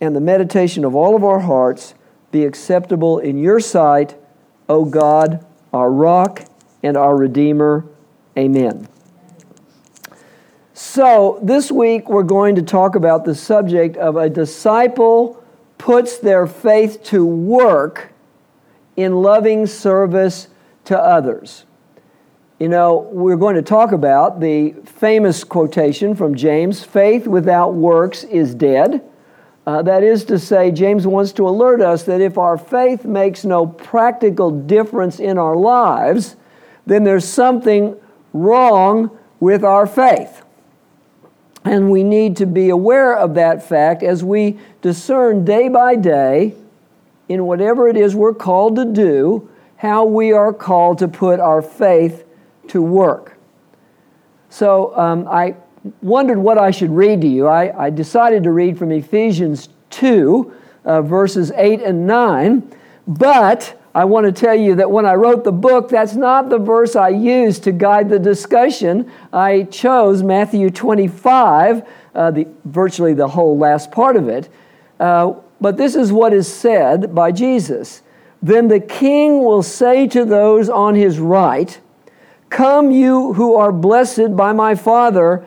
and the meditation of all of our hearts be acceptable in your sight, O God, our rock and our Redeemer. Amen. So, this week we're going to talk about the subject of a disciple puts their faith to work in loving service to others. You know, we're going to talk about the famous quotation from James faith without works is dead. Uh, that is to say, James wants to alert us that if our faith makes no practical difference in our lives, then there's something wrong with our faith. And we need to be aware of that fact as we discern day by day, in whatever it is we're called to do, how we are called to put our faith to work. So um, I wondered what I should read to you. I, I decided to read from Ephesians 2, uh, verses 8 and 9. But I want to tell you that when I wrote the book, that's not the verse I used to guide the discussion. I chose Matthew 25, uh, the, virtually the whole last part of it. Uh, but this is what is said by Jesus. Then the king will say to those on his right, Come, you who are blessed by my Father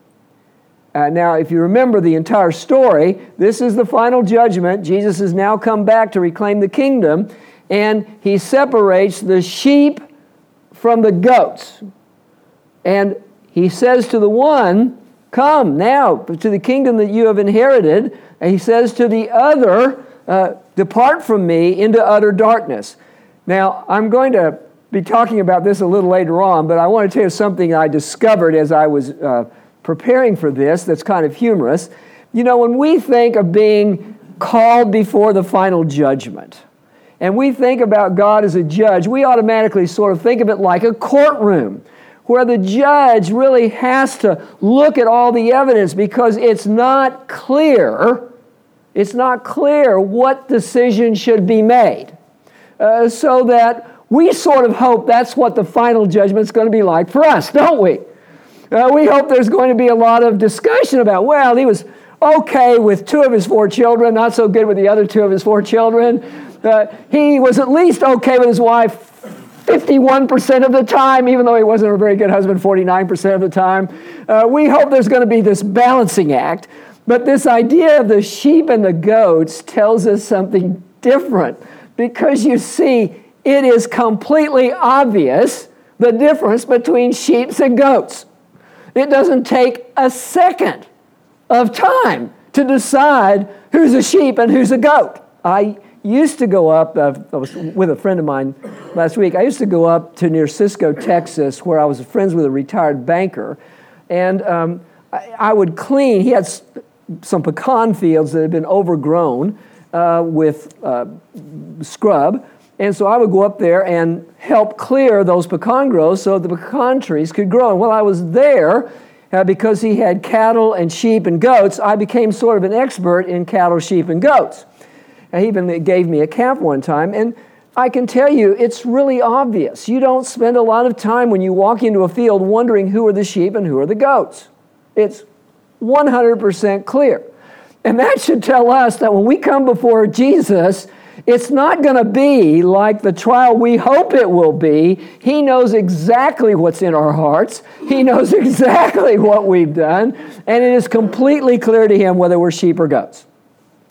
Uh, now, if you remember the entire story, this is the final judgment. Jesus has now come back to reclaim the kingdom, and he separates the sheep from the goats. And he says to the one, Come now to the kingdom that you have inherited. And he says to the other, uh, Depart from me into utter darkness. Now, I'm going to be talking about this a little later on, but I want to tell you something I discovered as I was. Uh, preparing for this that's kind of humorous. You know, when we think of being called before the final judgment, and we think about God as a judge, we automatically sort of think of it like a courtroom where the judge really has to look at all the evidence because it's not clear, it's not clear what decision should be made. Uh, so that we sort of hope that's what the final judgment is going to be like for us, don't we? Uh, we hope there's going to be a lot of discussion about, well, he was okay with two of his four children, not so good with the other two of his four children. Uh, he was at least okay with his wife 51% of the time, even though he wasn't a very good husband 49% of the time. Uh, we hope there's going to be this balancing act. But this idea of the sheep and the goats tells us something different because you see, it is completely obvious the difference between sheep and goats. It doesn't take a second of time to decide who's a sheep and who's a goat. I used to go up, uh, I was with a friend of mine last week. I used to go up to near Cisco, Texas, where I was friends with a retired banker. And um, I, I, would clean, he had some pecan fields that had been overgrown uh, with uh, scrub. And so I would go up there and help clear those pecan groves so the pecan trees could grow. And while I was there, uh, because he had cattle and sheep and goats, I became sort of an expert in cattle, sheep, and goats. And he even gave me a calf one time. And I can tell you, it's really obvious. You don't spend a lot of time when you walk into a field wondering who are the sheep and who are the goats. It's 100% clear. And that should tell us that when we come before Jesus, it's not going to be like the trial we hope it will be. He knows exactly what's in our hearts, He knows exactly what we've done, and it is completely clear to Him whether we're sheep or goats.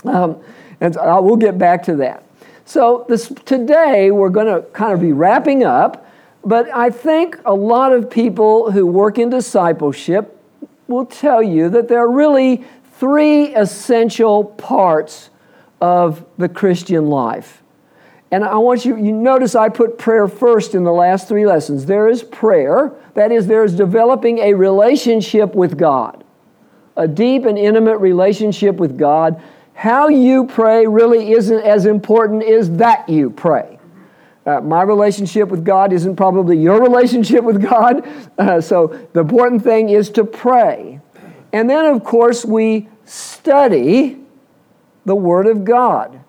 Um, and so we'll get back to that. So, this, today we're going to kind of be wrapping up, but I think a lot of people who work in discipleship will tell you that there are really three essential parts of the Christian life. And I want you, you notice I put prayer first in the last three lessons. There is prayer, that is, there is developing a relationship with God, a deep and intimate relationship with God, how you pray really isn't as important as that you pray. Uh, my relationship with God isn't probably your relationship with God. Uh, so the important thing is to pray. And then, of course, we study the Word of God.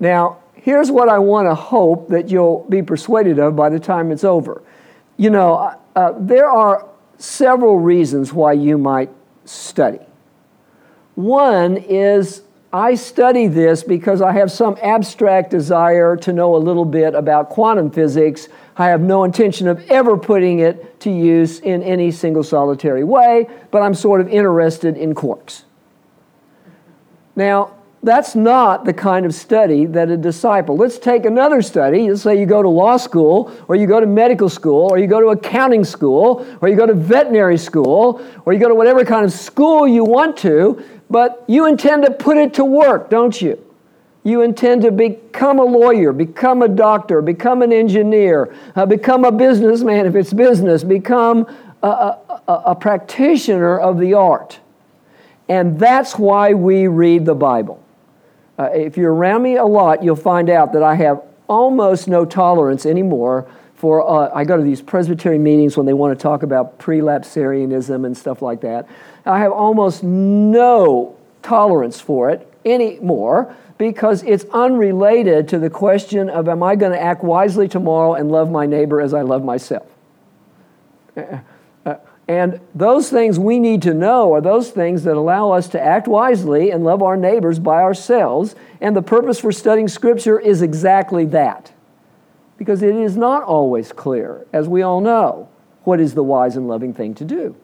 Now, here's what I want to hope that you'll be persuaded of by the time it's over. You know, uh, uh there are several reasons why you might study. One is I study this because I have some abstract desire to know a little bit about quantum physics. I have no intention of ever putting it to use in any single solitary way, but I'm sort of interested in quarks. Now, that's not the kind of study that a disciple. Let's take another study. Let's say you go to law school, or you go to medical school, or you go to accounting school, or you go to veterinary school, or you go to whatever kind of school you want to, but you intend to put it to work, don't you? You intend to become a lawyer, become a doctor, become an engineer, uh, become a businessman if it's business, become a, a, a, a practitioner of the art. And that's why we read the Bible. Uh, if you're around me a lot, you'll find out that I have almost no tolerance anymore for. Uh, I go to these Presbyterian meetings when they want to talk about prelapsarianism and stuff like that. I have almost no tolerance for it anymore because it's unrelated to the question of am I going to act wisely tomorrow and love my neighbor as I love myself. And those things we need to know are those things that allow us to act wisely and love our neighbors by ourselves. And the purpose for studying Scripture is exactly that. Because it is not always clear, as we all know, what is the wise and loving thing to do.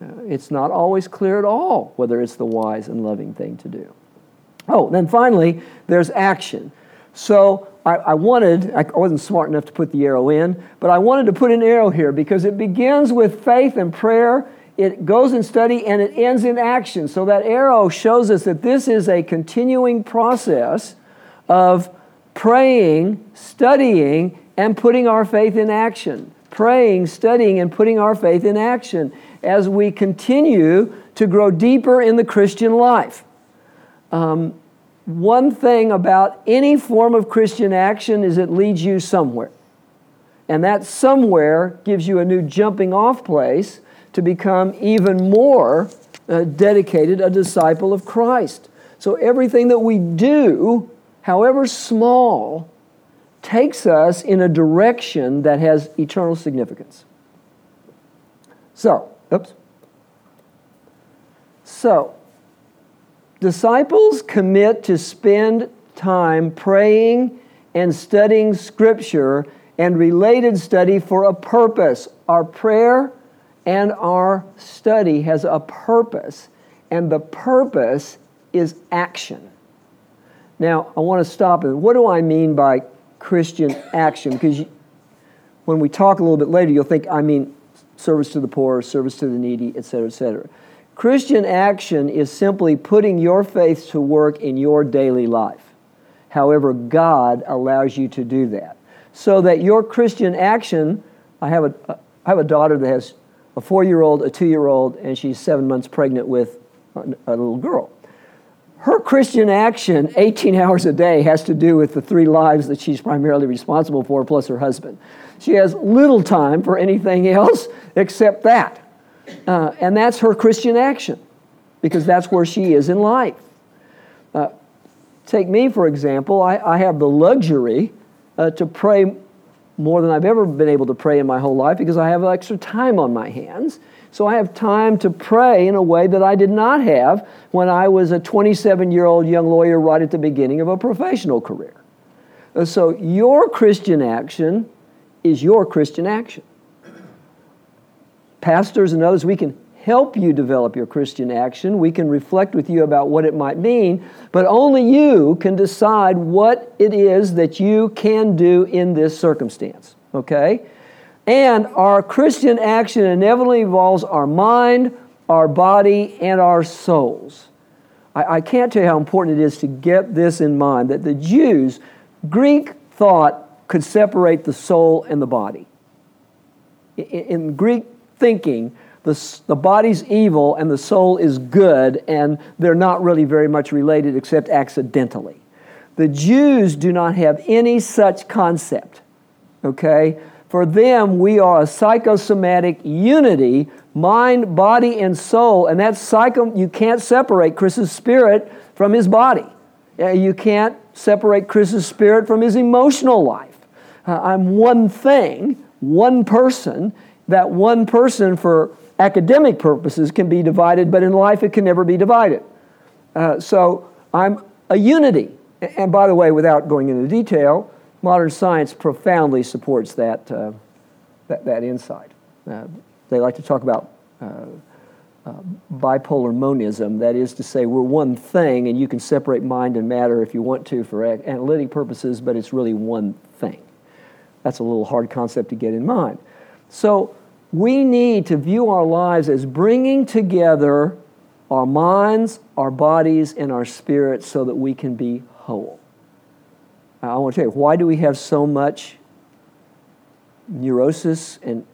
Uh, it's not always clear at all whether it's the wise and loving thing to do. Oh, then finally, there's action. So I, I, wanted, I wasn't smart enough to put the arrow in, but I wanted to put an arrow here because it begins with faith and prayer, it goes in study, and it ends in action. So that arrow shows us that this is a continuing process of praying, studying, and putting our faith in action. Praying, studying, and putting our faith in action as we continue to grow deeper in the Christian life. Um, one thing about any form of Christian action is it leads you somewhere. And that somewhere gives you a new jumping off place to become even more uh, dedicated, a disciple of Christ. So everything that we do, however small, takes us in a direction that has eternal significance. So, oops. So, Disciples commit to spend time praying and studying Scripture and related study for a purpose. Our prayer and our study has a purpose, and the purpose is action. Now, I want to stop and what do I mean by Christian action? Because when we talk a little bit later, you'll think I mean service to the poor, service to the needy, et cetera, et etc. Christian action is simply putting your faith to work in your daily life. However, God allows you to do that. So that your Christian action, I have a, I have a daughter that has a four year old, a two year old, and she's seven months pregnant with a little girl. Her Christian action, 18 hours a day, has to do with the three lives that she's primarily responsible for, plus her husband. She has little time for anything else except that. Uh, and that's her Christian action because that's where she is in life. Uh, take me, for example, I, I have the luxury uh, to pray more than I've ever been able to pray in my whole life because I have extra time on my hands. So I have time to pray in a way that I did not have when I was a 27 year old young lawyer right at the beginning of a professional career. Uh, so your Christian action is your Christian action pastors and others, we can help you develop your Christian action. We can reflect with you about what it might mean, but only you can decide what it is that you can do in this circumstance, okay? And our Christian action inevitably involves our mind, our body, and our souls. I, I can't tell you how important it is to get this in mind that the Jews, Greek thought could separate the soul and the body. In, in Greek thinking, the, the body's evil and the soul is good, and they're not really very much related except accidentally. The Jews do not have any such concept, okay? For them, we are a psychosomatic unity, mind, body, and soul, and that psycho, you can't separate Chris's spirit from his body. You can't separate Chris's spirit from his emotional life. Uh, I'm one thing, one person. That one person, for academic purposes, can be divided, but in life it can never be divided. Uh, so I'm a unity. And by the way, without going into detail, modern science profoundly supports that, uh, that, that, insight. Uh, they like to talk about uh, uh, bipolar monism, that is to say, we're one thing and you can separate mind and matter if you want to for analytic purposes, but it's really one thing. That's a little hard concept to get in mind. So we need to view our lives as bringing together our minds, our bodies, and our spirits so that we can be whole. I want to tell you, why do we have so much neurosis and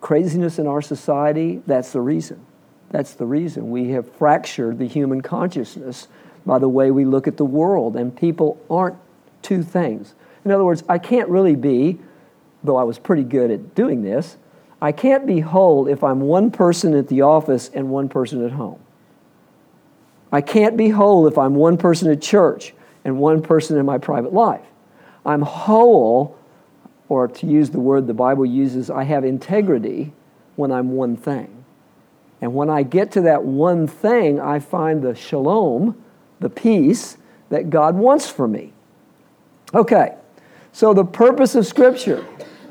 craziness in our society? That's the reason. That's the reason. We have fractured the human consciousness by the way we look at the world, and people aren't two things. In other words, I can't really be, though I was pretty good at doing this, I can't be whole if I'm one person at the office and one person at home. I can't be whole if I'm one person at church and one person in my private life. I'm whole, or to use the word the Bible uses, I have integrity when I'm one thing. And when I get to that one thing, I find the shalom, the peace that God wants for me. Okay, so the purpose of Scripture.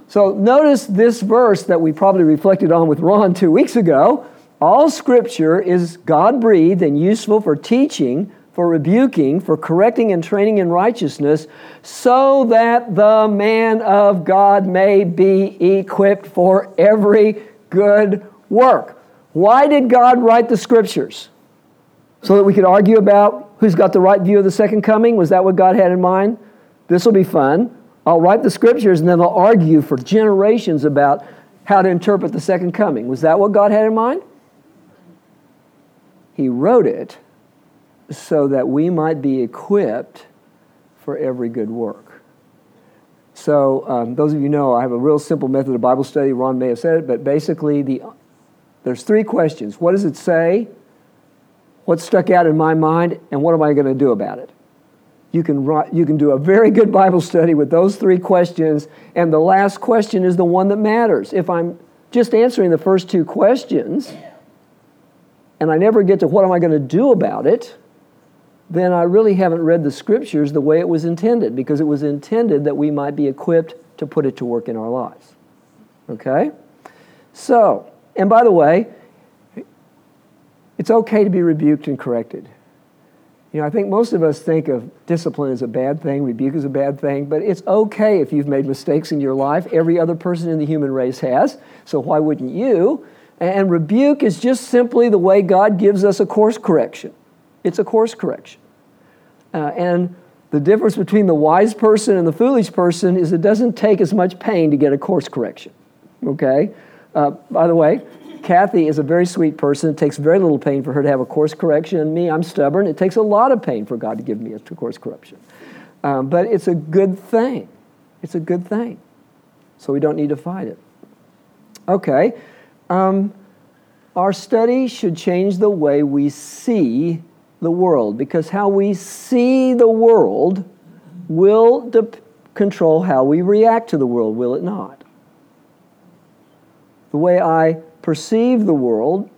So notice this verse that we probably reflected on with Ron two weeks ago. All Scripture is God breathed and useful for teaching, for rebuking, for correcting and training in righteousness, so that the man of God may be equipped for every good work. Why did God write the Scriptures? So that we could argue about who's got the right view of the second coming? Was that what God had in mind? This will be fun. I'll write the scriptures and then I'll argue for generations about how to interpret the second coming. Was that what God had in mind? He wrote it so that we might be equipped for every good work. So, um, those of you know, I have a real simple method of Bible study. Ron may have said it, but basically, the, there's three questions What does it say? What stuck out in my mind? And what am I going to do about it? You can, you can do a very good Bible study with those three questions, and the last question is the one that matters. If I'm just answering the first two questions, and I never get to what am I going to do about it, then I really haven't read the scriptures the way it was intended, because it was intended that we might be equipped to put it to work in our lives. Okay? So, and by the way, it's okay to be rebuked and corrected. You know, I think most of us think of discipline as a bad thing, rebuke as a bad thing, but it's okay if you've made mistakes in your life. Every other person in the human race has, so why wouldn't you? And rebuke is just simply the way God gives us a course correction. It's a course correction. Uh, and the difference between the wise person and the foolish person is it doesn't take as much pain to get a course correction. Okay? Uh, by the way, Kathy is a very sweet person. It takes very little pain for her to have a course correction. And me, I'm stubborn. It takes a lot of pain for God to give me a course correction. Um, but it's a good thing. It's a good thing. So we don't need to fight it. Okay. Um, our study should change the way we see the world because how we see the world will de- control how we react to the world, will it not? The way I perceive the world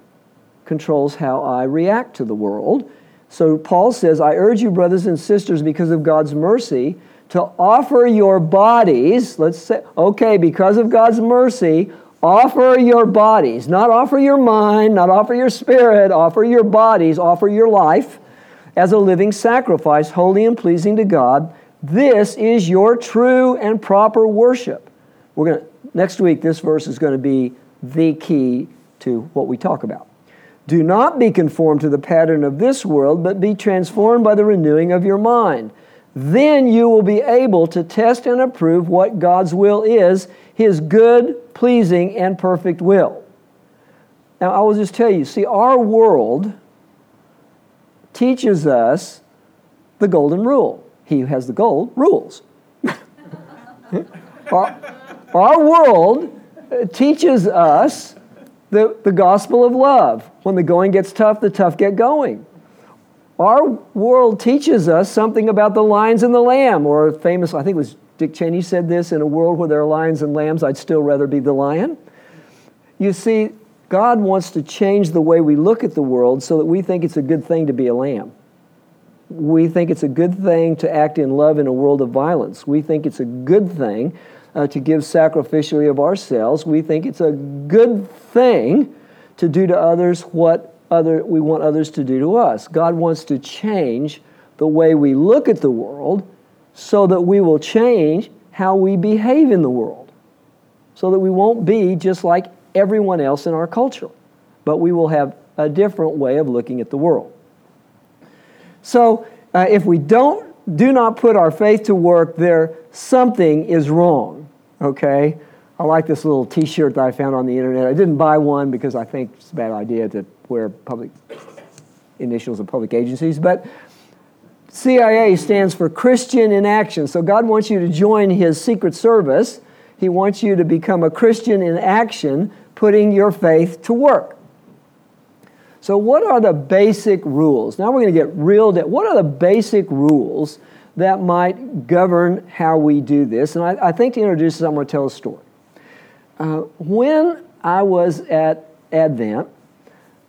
controls how I react to the world. So Paul says, I urge you, brothers and sisters, because of God's mercy, to offer your bodies, let's say, okay, because of God's mercy, offer your bodies, not offer your mind, not offer your spirit, offer your bodies, offer your life as a living sacrifice, holy and pleasing to God. This is your true and proper worship. We're going to, next week, this verse is going to be the key to what we talk about. Do not be conformed to the pattern of this world, but be transformed by the renewing of your mind. Then you will be able to test and approve what God's will is, His good, pleasing, and perfect will. Now, I will just tell you see, our world teaches us the golden rule. He who has the gold rules. our, our world teaches us the, the gospel of love. When the going gets tough, the tough get going. Our world teaches us something about the lions and the lamb, or famous, I think it was Dick Cheney said this in a world where there are lions and lambs, I'd still rather be the lion. You see, God wants to change the way we look at the world so that we think it's a good thing to be a lamb. We think it's a good thing to act in love in a world of violence. We think it's a good thing uh, to give sacrificially of ourselves. We think it's a good thing to do to others what other, we want others to do to us. God wants to change the way we look at the world so that we will change how we behave in the world. So that we won't be just like everyone else in our culture, but we will have a different way of looking at the world. So uh, if we don't do not put our faith to work, there something is wrong. Okay? I like this little T-shirt that I found on the internet. I didn't buy one because I think it's a bad idea to wear public initials of public agencies, but CIA stands for Christian in Action. So God wants you to join His Secret Service. He wants you to become a Christian in action, putting your faith to work. So, what are the basic rules? Now we're going to get real. De- what are the basic rules that might govern how we do this? And I, I think to introduce this, I'm going to tell a story. Uh, when I was at Advent,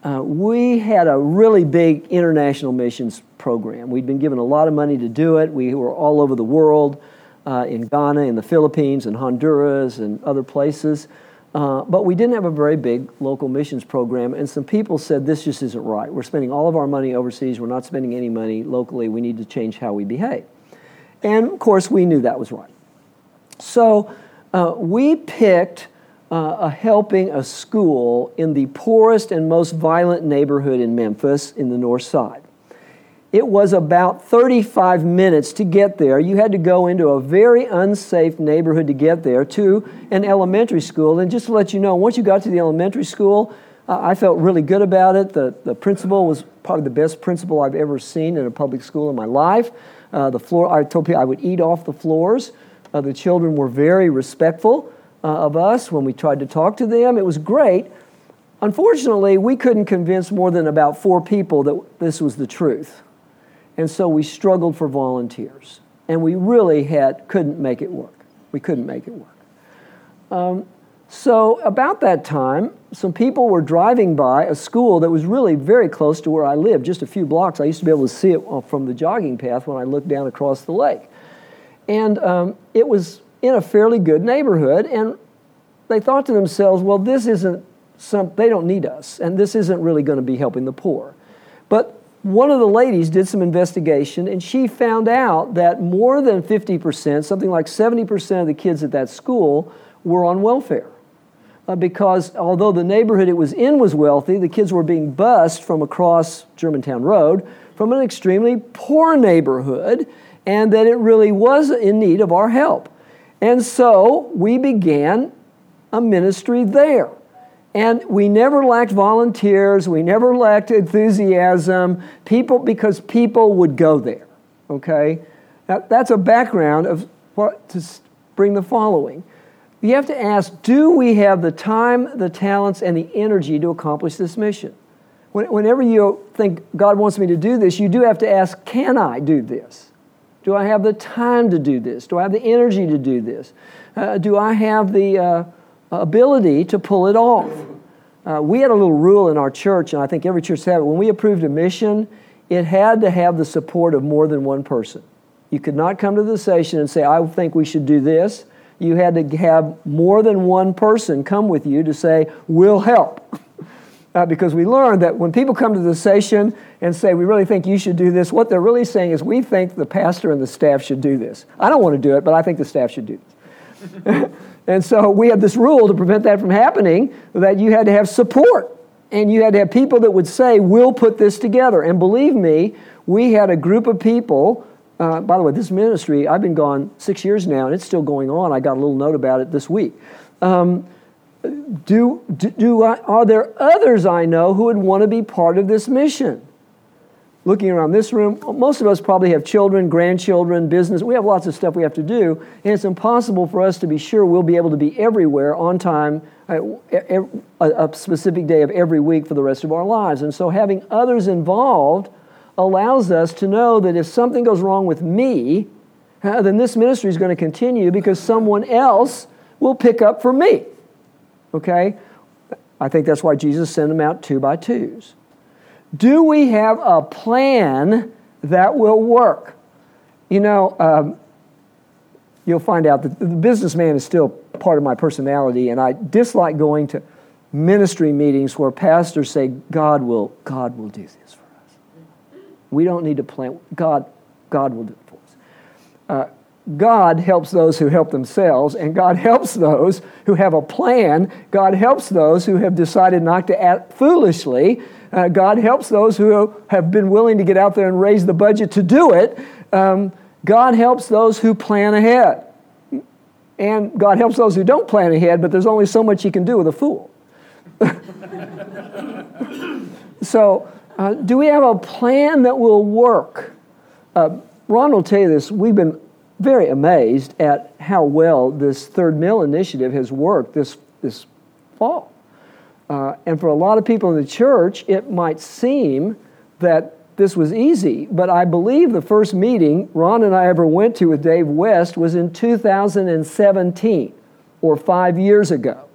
uh, we had a really big international missions program. We'd been given a lot of money to do it. We were all over the world, uh, in Ghana, in the Philippines, in Honduras, and other places. Uh, but we didn't have a very big local missions program, and some people said this just isn't right. We're spending all of our money overseas, we're not spending any money locally, we need to change how we behave. And of course, we knew that was right. So uh, we picked uh, a helping a school in the poorest and most violent neighborhood in Memphis in the north side. It was about 35 minutes to get there. You had to go into a very unsafe neighborhood to get there to an elementary school. And just to let you know, once you got to the elementary school, uh, I felt really good about it. The, the principal was probably the best principal I've ever seen in a public school in my life. Uh, the floor, I told people I would eat off the floors. Uh, the children were very respectful uh, of us when we tried to talk to them. It was great. Unfortunately, we couldn't convince more than about four people that this was the truth. And so we struggled for volunteers. And we really had, couldn't make it work. We couldn't make it work. Um, so, about that time, some people were driving by a school that was really very close to where I lived, just a few blocks. I used to be able to see it from the jogging path when I looked down across the lake. And um, it was in a fairly good neighborhood, and they thought to themselves, well, this isn't some, they don't need us, and this isn't really going to be helping the poor. But one of the ladies did some investigation, and she found out that more than 50%, something like 70% of the kids at that school were on welfare. Uh, because although the neighborhood it was in was wealthy, the kids were being bused from across Germantown Road from an extremely poor neighborhood, and that it really was in need of our help. And so we began a ministry there. And we never lacked volunteers, we never lacked enthusiasm, people because people would go there. Okay? Now, that's a background of what to bring the following. You have to ask, do we have the time, the talents, and the energy to accomplish this mission? Whenever you think God wants me to do this, you do have to ask, can I do this? Do I have the time to do this? Do I have the energy to do this? Uh, do I have the uh, ability to pull it off? Uh, we had a little rule in our church, and I think every church had it. When we approved a mission, it had to have the support of more than one person. You could not come to the session and say, I think we should do this. You had to have more than one person come with you to say, We'll help. Uh, because we learned that when people come to the session and say, We really think you should do this, what they're really saying is, We think the pastor and the staff should do this. I don't want to do it, but I think the staff should do this. and so we had this rule to prevent that from happening that you had to have support. And you had to have people that would say, We'll put this together. And believe me, we had a group of people. Uh, by the way, this ministry, I've been gone six years now, and it's still going on. I got a little note about it this week. Um, do, do I, are there others I know who would want to be part of this mission? Looking around this room, most of us probably have children, grandchildren, business. We have lots of stuff we have to do, and it's impossible for us to be sure we'll be able to be everywhere on time, uh, a specific day of every week for the rest of our lives. And so having others involved allows us to know that if something goes wrong with me, then this ministry is going to continue because someone else will pick up for me. Okay? I think that's why Jesus sent them out two by twos. Do we have a plan that will work? You know, um, you'll find out that the businessman is still part of my personality, and I dislike going to ministry meetings where pastors say, God will, God will do this for us. We don't need to plan. God, God will do it for us. Uh, God helps those who help themselves, and God helps those who have a plan. God helps those who have decided not to act foolishly. Uh, God helps those who have been willing to get out there and raise the budget to do it. Um, God helps those who plan ahead. And God helps those who don't plan ahead, but there's only so much He can do with a fool. so, uh, do we have a plan that will work? Uh, Ron will tell you this. We've been very amazed at how well this third mill initiative has worked this, this fall. Uh, and for a lot of people in the church, it might seem that this was easy, but I believe the first meeting Ron and I ever went to with Dave West was in 2017, or five years ago.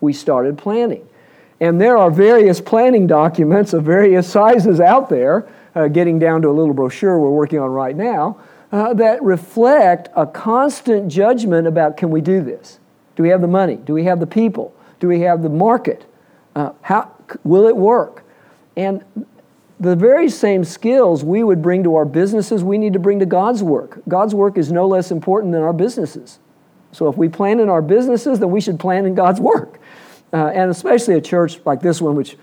We started planning. And there are various planning documents of various sizes out there, uh, getting down to a little brochure we're working on right now, uh, that reflect a constant judgment about can we do this? Do we have the money? Do we have the people? Do we have the market? Uh, how will it work? And the very same skills we would bring to our businesses, we need to bring to God's work. God's work is no less important than our businesses. So if we plan in our businesses, then we should plan in God's work. Uh, and especially a church like this one, which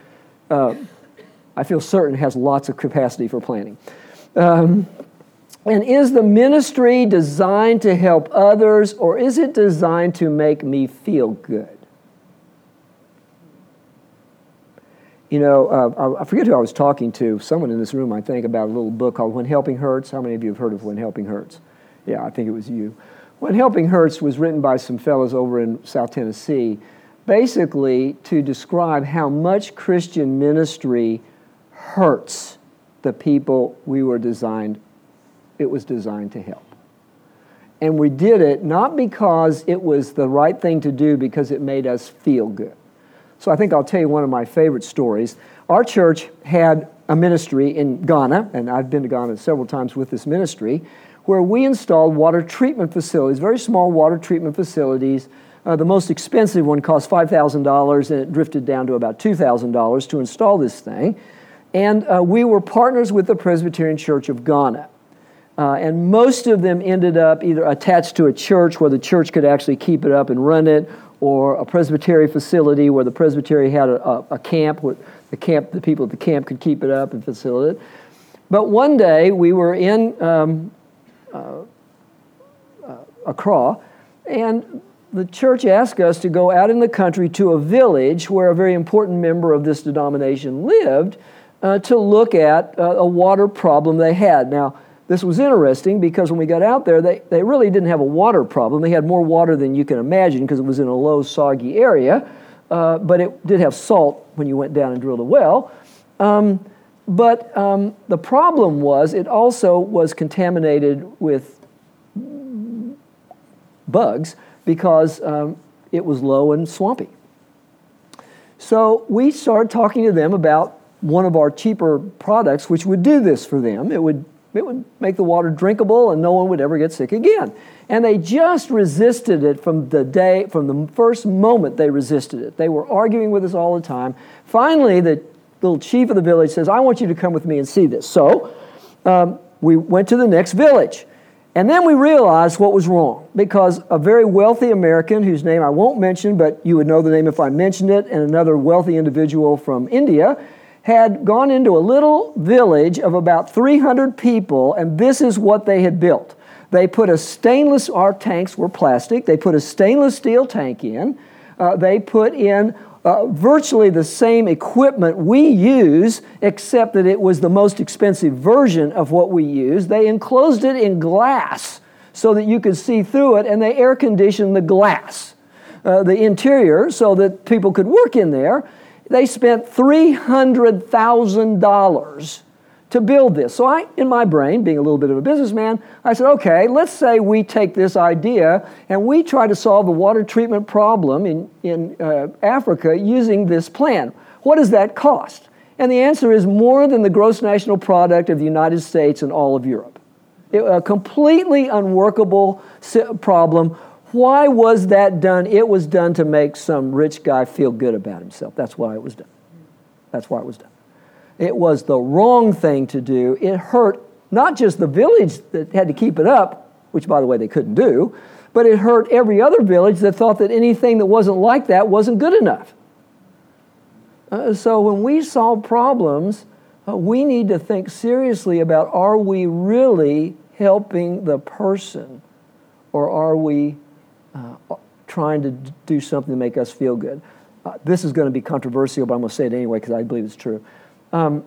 uh, I feel certain has lots of capacity for planning. Um, and is the ministry designed to help others or is it designed to make me feel good? You know, uh, I forget who I was talking to, someone in this room, I think, about a little book called When Helping Hurts. How many of you have heard of When Helping Hurts? Yeah, I think it was you. When Helping Hurts was written by some fellows over in South Tennessee, basically to describe how much Christian ministry hurts the people we were designed it was designed to help. And we did it not because it was the right thing to do, because it made us feel good. So I think I'll tell you one of my favorite stories. Our church had a ministry in Ghana, and I've been to Ghana several times with this ministry, where we installed water treatment facilities, very small water treatment facilities. Uh, the most expensive one cost $5,000, and it drifted down to about $2,000 to install this thing. And uh, we were partners with the Presbyterian Church of Ghana. Uh, and most of them ended up either attached to a church where the church could actually keep it up and run it, or a presbytery facility where the presbytery had a, a, a camp where the camp, the people at the camp could keep it up and facilitate it. But one day we were in um, uh, uh, Accra, and the church asked us to go out in the country to a village where a very important member of this denomination lived uh, to look at uh, a water problem they had. Now, this was interesting because when we got out there, they, they really didn't have a water problem. They had more water than you can imagine because it was in a low, soggy area, uh, but it did have salt when you went down and drilled a well. Um, but um, the problem was it also was contaminated with bugs because um, it was low and swampy. So we started talking to them about one of our cheaper products, which would do this for them. It would it would make the water drinkable and no one would ever get sick again. And they just resisted it from the day, from the first moment they resisted it. They were arguing with us all the time. Finally, the little chief of the village says, I want you to come with me and see this. So um, we went to the next village. And then we realized what was wrong because a very wealthy American, whose name I won't mention, but you would know the name if I mentioned it, and another wealthy individual from India had gone into a little village of about 300 people, and this is what they had built. They put a stainless, our tanks were plastic, they put a stainless steel tank in. Uh, they put in uh, virtually the same equipment we use, except that it was the most expensive version of what we use. They enclosed it in glass so that you could see through it, and they air conditioned the glass, uh, the interior, so that people could work in there. They spent $300,000 to build this. So I, in my brain, being a little bit of a businessman, I said, okay, let's say we take this idea and we try to solve the water treatment problem in, in uh, Africa using this plan. What does that cost? And the answer is more than the gross national product of the United States and all of Europe. It, a completely unworkable problem. Why was that done? It was done to make some rich guy feel good about himself. That's why it was done. That's why it was done. It was the wrong thing to do. It hurt not just the village that had to keep it up, which, by the way, they couldn't do, but it hurt every other village that thought that anything that wasn't like that wasn't good enough. Uh, so when we solve problems, uh, we need to think seriously about are we really helping the person or are we uh, trying to do something to make us feel good? Uh, this is going to be controversial, but I'm going to say it anyway because I believe it's true. Um,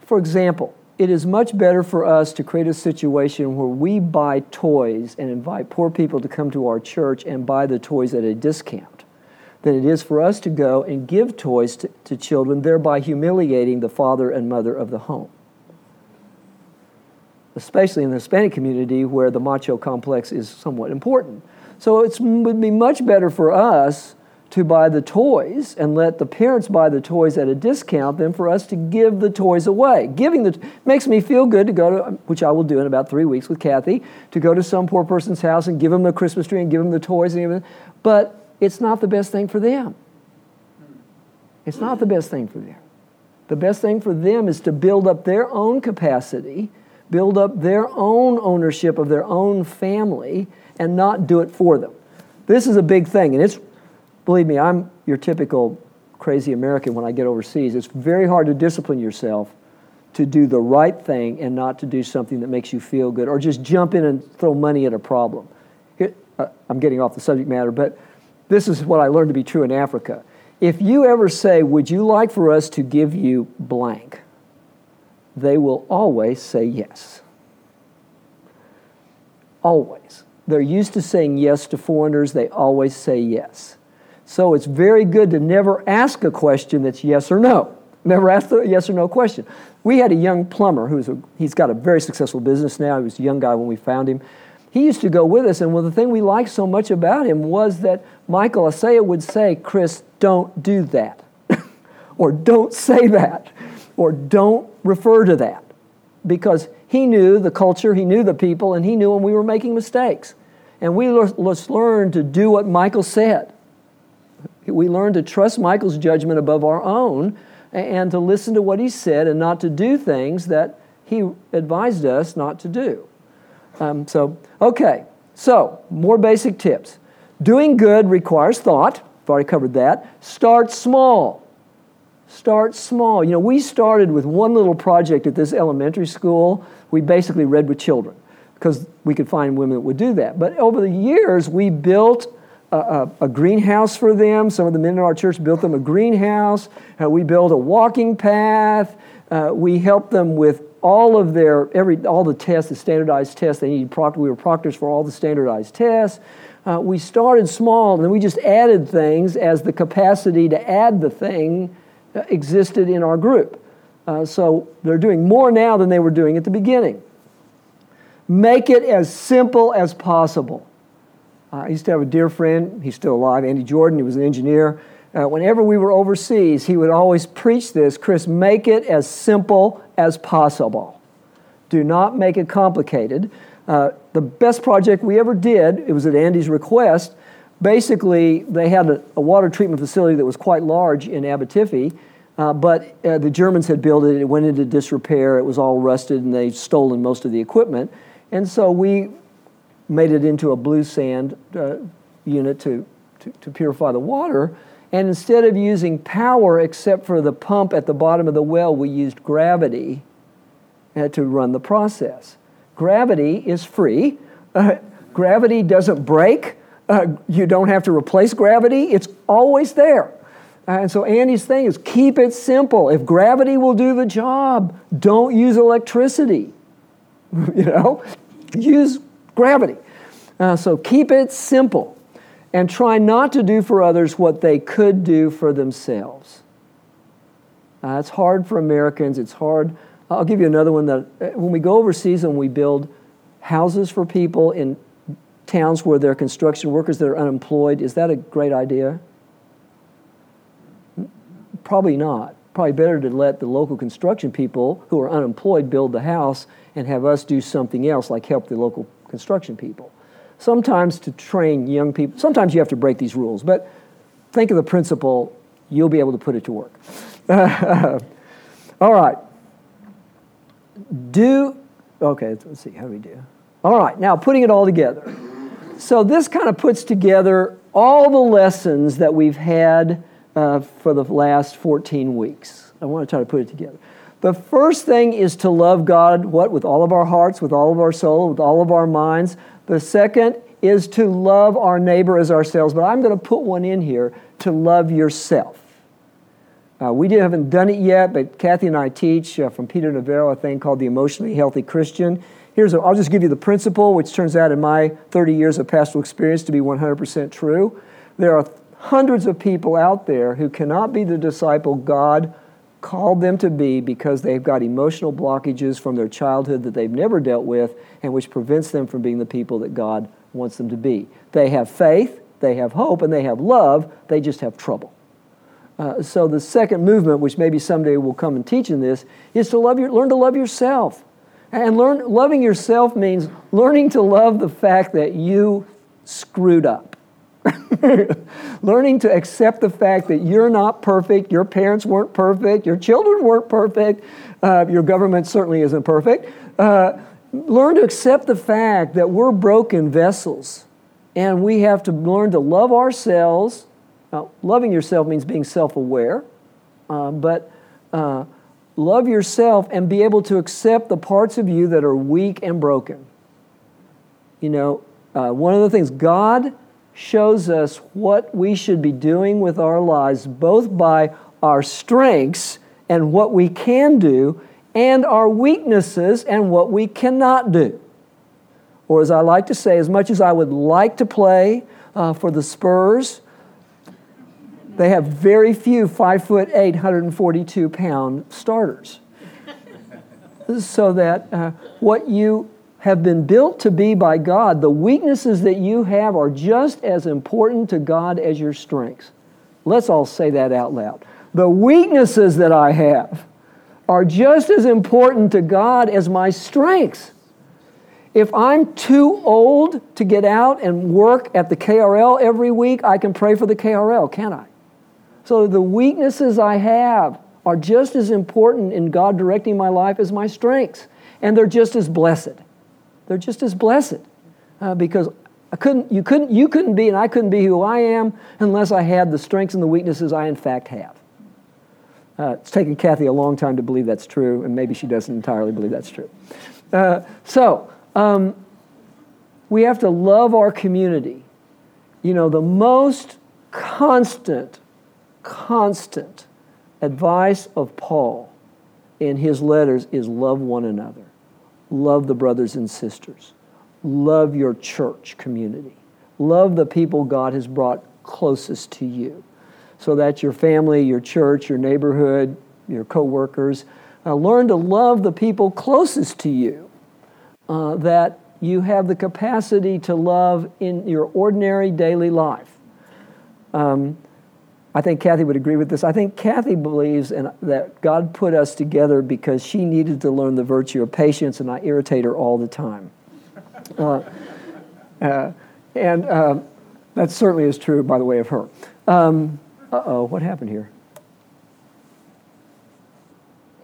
for example, it is much better for us to create a situation where we buy toys and invite poor people to come to our church and buy the toys at a discount than it is for us to go and give toys to, to children, thereby humiliating the father and mother of the home. Especially in the Hispanic community where the macho complex is somewhat important. So it would be much better for us to buy the toys and let the parents buy the toys at a discount than for us to give the toys away. Giving the makes me feel good to go to, which I will do in about three weeks with Kathy, to go to some poor person's house and give them the Christmas tree and give them the toys and everything. But it's not the best thing for them. It's not the best thing for them. The best thing for them is to build up their own capacity, build up their own ownership of their own family, and not do it for them. This is a big thing, and it's believe me, I'm your typical crazy American when I get overseas. It's very hard to discipline yourself to do the right thing and not to do something that makes you feel good or just jump in and throw money at a problem. Here, uh, I'm getting off the subject matter, but this is what I learned to be true in Africa. If you ever say, Would you like for us to give you blank? they will always say yes. Always. They're used to saying yes to foreigners, they always say yes. So it's very good to never ask a question that's yes or no. Never ask the yes or no question. We had a young plumber who's a, he's got a very successful business now. He was a young guy when we found him. He used to go with us, and well, the thing we liked so much about him was that Michael Asaya would say, Chris, don't do that, or don't say that, or don't refer to that. Because he knew the culture, he knew the people, and he knew when we were making mistakes. And we just learned to do what Michael said. We learn to trust Michael's judgment above our own and to listen to what he said and not to do things that he advised us not to do. Um, so, okay, so more basic tips. Doing good requires thought. I've already covered that. Start small. Start small. You know, we started with one little project at this elementary school. We basically read with children because we could find women that would do that. But over the years, we built a, a, a, greenhouse for them. Some of the men in our church built them a greenhouse. Uh, we built a walking path. Uh, we helped them with all of their every all the tests, the standardized tests they needed. Proctor, we were proctors for all the standardized tests. Uh, we started small, and then we just added things as the capacity to add the thing uh, existed in our group. Uh, so they're doing more now than they were doing at the beginning. Make it as simple as possible. Uh, I used to have a dear friend, he's still alive, Andy Jordan, he was an engineer. Uh, whenever we were overseas, he would always preach this Chris, make it as simple as possible. Do not make it complicated. Uh, the best project we ever did, it was at Andy's request. Basically, they had a, a water treatment facility that was quite large in Abetifi, uh, but uh, the Germans had built it, it went into disrepair, it was all rusted, and they'd stolen most of the equipment. And so we made it into a slow sand uh, unit to, to, to purify the water. And instead of using power, except for the pump at the bottom of the well, we used gravity uh, to run the process. Gravity is free. Uh, gravity doesn't break. Uh, you don't have to replace gravity, it's always there. And so Andy's thing is keep it simple. If gravity will do the job, don't use electricity. you know, use gravity. Uh, so keep it simple and try not to do for others what they could do for themselves. Uh, it's hard for Americans. It's hard. I'll give you another one that uh, when we go overseas and we build houses for people in towns where there are construction workers that are unemployed, is that a great idea? Probably not. Probably better to let the local construction people who are unemployed build the house and have us do something else, like help the local construction people. Sometimes to train young people, sometimes you have to break these rules, but think of the principle, you'll be able to put it to work. All right. Do, okay, let's see, how do we do? All right, now putting it all together. So this kind of puts together all the lessons that we've had uh, for the last 14 weeks. I want to try to put it together. The first thing is to love God, what? With all of our hearts, with all of our soul, with all of our minds. The second is to love our neighbor as ourselves. But I'm going to put one in here to love yourself. Uh, we haven't done it yet, but Kathy and I teach uh, from Peter Navarro a thing called the Emotionally Healthy Christian. Here's I'll just give you the principle, which turns out in my 30 years of pastoral experience to be 100% true. There are hundreds of people out there who cannot be the disciple God called them to be because they've got emotional blockages from their childhood that they've never dealt with and which prevents them from being the people that God wants them to be. They have faith, they have hope, and they have love, they just have trouble. Uh, so the second movement, which maybe someday we'll come and teach in this, is to love your, learn to love yourself. And learn, loving yourself means learning to love the fact that you screwed up. learning to accept the fact that you're not perfect, your parents weren't perfect, your children weren't perfect, uh, your government certainly isn't perfect. Uh, learn to accept the fact that we're broken vessels and we have to learn to love ourselves now, loving yourself means being self aware, uh, but love yourself and be able to accept the parts of you that are weak and broken. You know, uh, one of the things God shows us what we should be doing with our lives, both by our strengths and what we can do, and our weaknesses and what we cannot do. Or, as I like to say, as much as I would like to play uh, for the Spurs, they have very few five foot eight, 142 pound starters. so that uh, what you have been built to be by God, the weaknesses that you have are just as important to God as your strengths. Let's all say that out loud. The weaknesses that I have are just as important to God as my strengths. If I'm too old to get out and work at the KRL every week, I can pray for the KRL, can't I? So the weaknesses I have are just as important in God directing my life as my strengths. And they're just as blessed. They're just as blessed. Uh, because I couldn't, you, couldn't, you couldn't be and I couldn't be who I am unless I had the strengths and the weaknesses I in fact have. Uh, it's taken Kathy a long time to believe that's true, and maybe she doesn't entirely believe that's true. Uh, so, um, we have to love our community. You know, the most constant constant advice of Paul in his letters is love one another, love the brothers and sisters, love your church community, love the people God has brought closest to you. So that your family, your church, your neighborhood, your coworkers, uh, learn to love the people closest to you. Uh, that you have the capacity to love in your ordinary daily life. Um, I think Kathy would agree with this. I think Kathy believes in, that God put us together because she needed to learn the virtue of patience, and I irritate her all the time. Uh, uh, and uh, that certainly is true, by the way, of her. Um, uh oh, what happened here?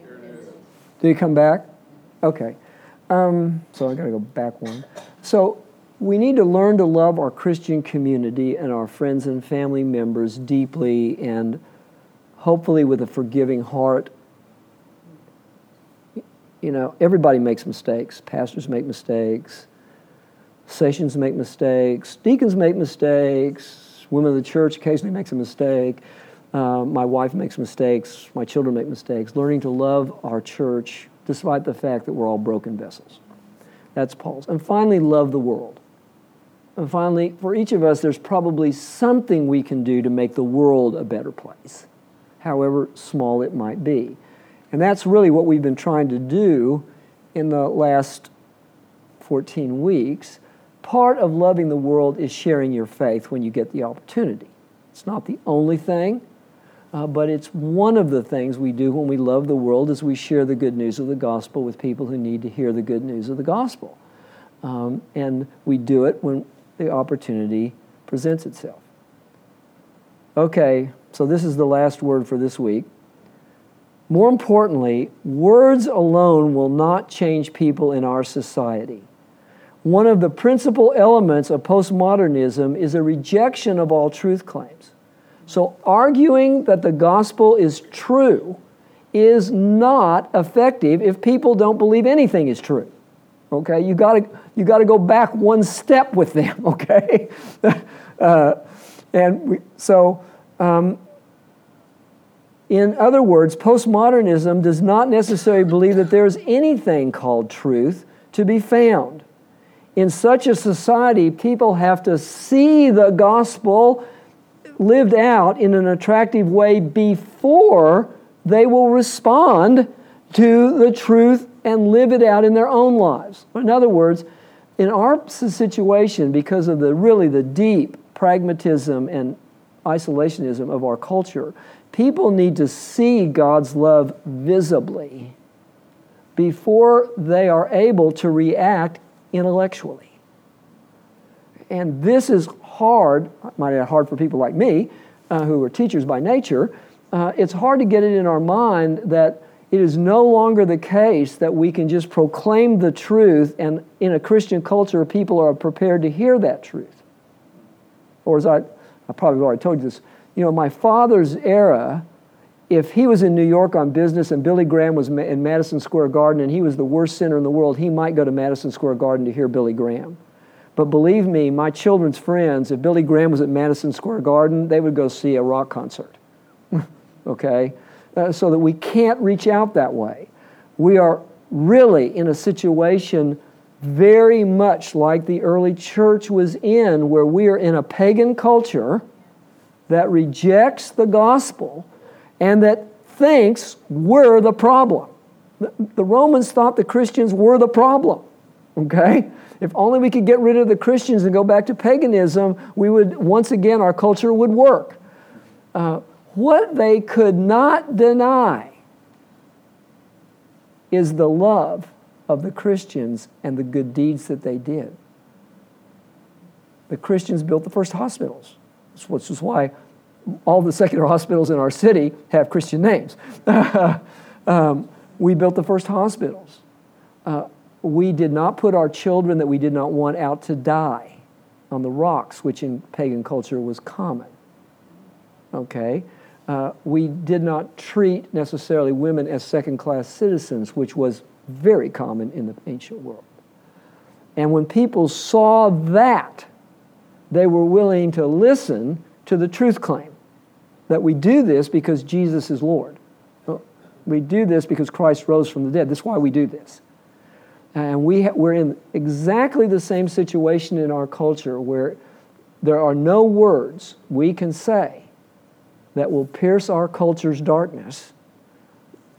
Did he come back? Okay. Um, so I got to go back one. So we need to learn to love our Christian community and our friends and family members deeply and hopefully with a forgiving heart. You know, everybody makes mistakes. Pastors make mistakes. Sessions make mistakes. Deacons make mistakes. Women of the church occasionally makes a mistake. Uh, my wife makes mistakes. My children make mistakes. Learning to love our church despite the fact that we're all broken vessels. That's Paul's. And finally, love the world. And finally, for each of us, there's probably something we can do to make the world a better place, however small it might be. And that's really what we've been trying to do in the last 14 weeks. Part of loving the world is sharing your faith when you get the opportunity. It's not the only thing, uh, but it's one of the things we do when we love the world is we share the good news of the gospel with people who need to hear the good news of the gospel. Um, and we do it when the opportunity presents itself. Okay, so this is the last word for this week. More importantly, words alone will not change people in our society. One of the principal elements of postmodernism is a rejection of all truth claims. So, arguing that the gospel is true is not effective if people don't believe anything is true. Okay, you got to you got to go back one step with them. Okay, uh, and we, so. Um, in other words, postmodernism does not necessarily believe that there is anything called truth to be found. In such a society, people have to see the gospel lived out in an attractive way before they will respond to the truth and live it out in their own lives. In other words, in our situation, because of the really the deep pragmatism and isolationism of our culture, people need to see God's love visibly before they are able to react intellectually. And this is hard, might add hard for people like me, uh, who are teachers by nature. Uh, it's hard to get it in our mind that it is no longer the case that we can just proclaim the truth and in a Christian culture, people are prepared to hear that truth. Or as I, I probably already told you this, you know, my father's era, if he was in New York on business and Billy Graham was in Madison Square Garden and he was the worst sinner in the world, he might go to Madison Square Garden to hear Billy Graham. But believe me, my children's friends, if Billy Graham was at Madison Square Garden, they would go see a rock concert. okay? Uh, so that we can't reach out that way. We are really in a situation very much like the early church was in, where we are in a pagan culture that rejects the gospel and that thinks we're the problem. The Romans thought the Christians were the problem. Okay? If only we could get rid of the Christians and go back to paganism, we would, once again, our culture would work. Uh, what they could not deny is the love of the Christians and the good deeds that they did. The Christians built the first hospitals, which is why all the secular hospitals in our city have Christian names. um, we built the first hospitals. Uh, we did not put our children that we did not want out to die on the rocks, which in pagan culture was common. Okay? Uh, we did not treat necessarily women as second class citizens, which was very common in the ancient world. And when people saw that, they were willing to listen to the truth claim that we do this because Jesus is Lord. We do this because Christ rose from the dead. That's why we do this. And we ha- we're in exactly the same situation in our culture where there are no words we can say that will pierce our culture's darkness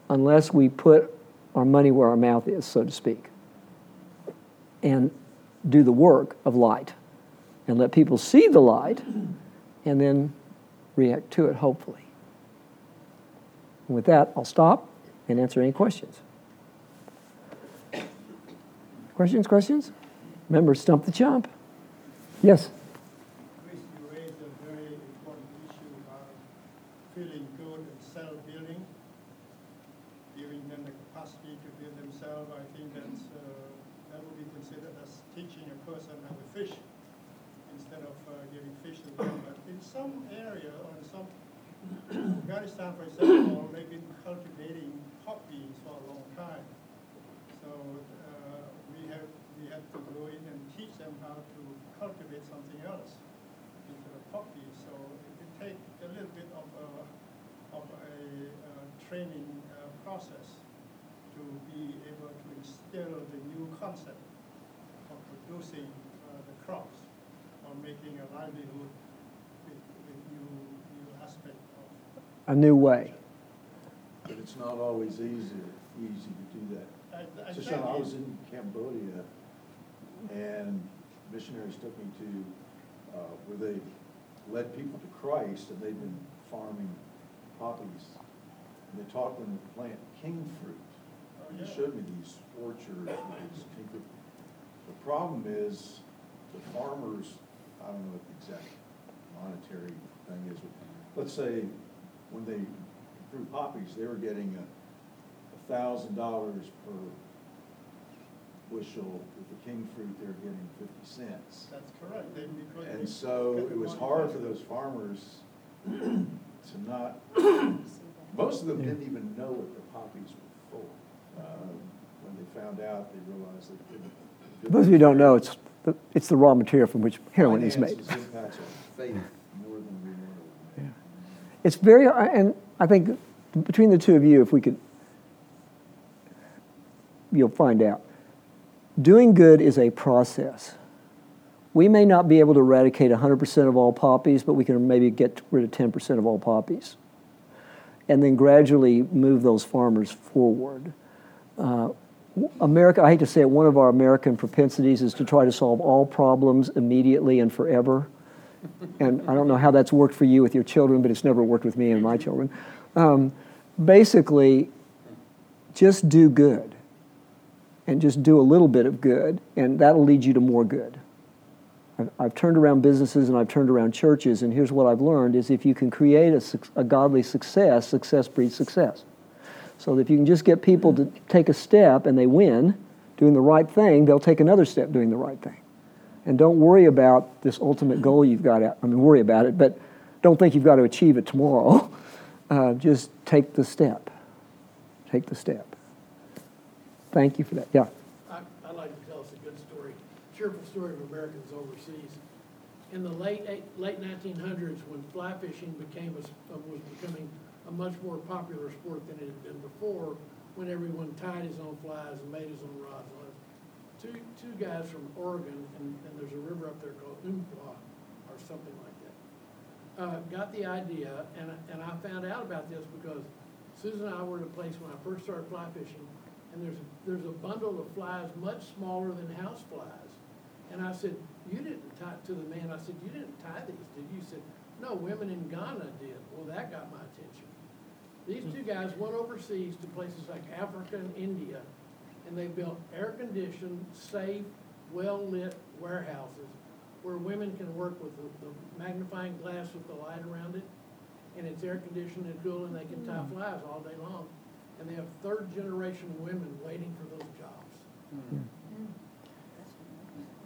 unless we put our money where our mouth is, so to speak, and do the work of light and let people see the light and then react to it, hopefully. And with that, I'll stop and answer any questions. Questions, questions? Remember, stump the chump. Yes? Chris, you raised a very important issue about feeling good and self-building, giving them the capacity to build themselves. I think that's, uh, that would be considered as teaching a person how to fish instead of uh, giving fish to them. But in some area, or in some, Afghanistan, for example, they've been cultivating poppies for a long time. So uh, we have we had to go in and teach them how to cultivate something else into the poppy. So it would take a little bit of a, of a uh, training uh, process to be able to instill the new concept of producing uh, the crops or making a livelihood with, with new, new aspect of A new way. But it's not always easy, easy to do that. I, I So Sean, I was in Cambodia, and missionaries took me to, uh, where they led people to Christ, and they've been farming poppies. And they taught them to plant king fruit. Oh, And They showed me these orchards with these king fruit. The problem is, the farmers, I don't know what the exact monetary thing is, but let's say, when they grew poppies, they were getting a, a thousand dollars per bushel. With the king fruit, they're getting fifty cents. That's correct, then because. And so got it was one hard for those farmers to not, most of them didn't even know what their poppies were for. Um, When they found out, they realized they couldn't. Those of you who don't know, it's the, it's the raw material from which heroin is made. Finances impacts our faith more than we know. It's very, and I think between the two of you, if we could, you'll find out. Doing good is a process. We may not be able to eradicate 100% of all poppies, but we can maybe get rid of 10% of all poppies. And then gradually move those farmers forward. Uh, America, I hate to say it, one of our American propensities is to try to solve all problems immediately and forever. And I don't know how that's worked for you with your children, but it's never worked with me and my children. Um, basically, just do good. And just do a little bit of good, and that'll lead you to more good. I've, I've turned around businesses and I've turned around churches, and here's what I've learned is if you can create a, a godly success, success breeds success. So if you can just get people to take a step and they win doing the right thing, they'll take another step doing the right thing. And don't worry about this ultimate goal you've got. I mean, worry about it, but don't think you've got to achieve it tomorrow. Uh, just take the step. Take the step. Thank you for that. Yeah. I- I'd like to tell us a good story, cheerful story of Americans overseas. In the late, late nineteen hundreds, when fly fishing became, a uh, was becoming a much more popular sport than it had been before, when everyone tied his own flies and made his own rods. And all that. Two, two guys from Oregon, and, and there's a river up there called Umpqua, or something like that, uh, got the idea, and, and I found out about this because Susan and I were at a place when I first started fly fishing, and there's, there's a bundle of flies much smaller than house flies. And I said, you didn't tie, to the man, I said, you didn't tie these, did you? He said, no, women in Ghana did. Well, that got my attention. These two guys went overseas to places like Africa and India, and they built air-conditioned, safe, well-lit warehouses where women can work with the, the magnifying glass with the light around it, and it's air-conditioned and cool, and they can tie flies all day long. And they have third-generation women waiting for those jobs.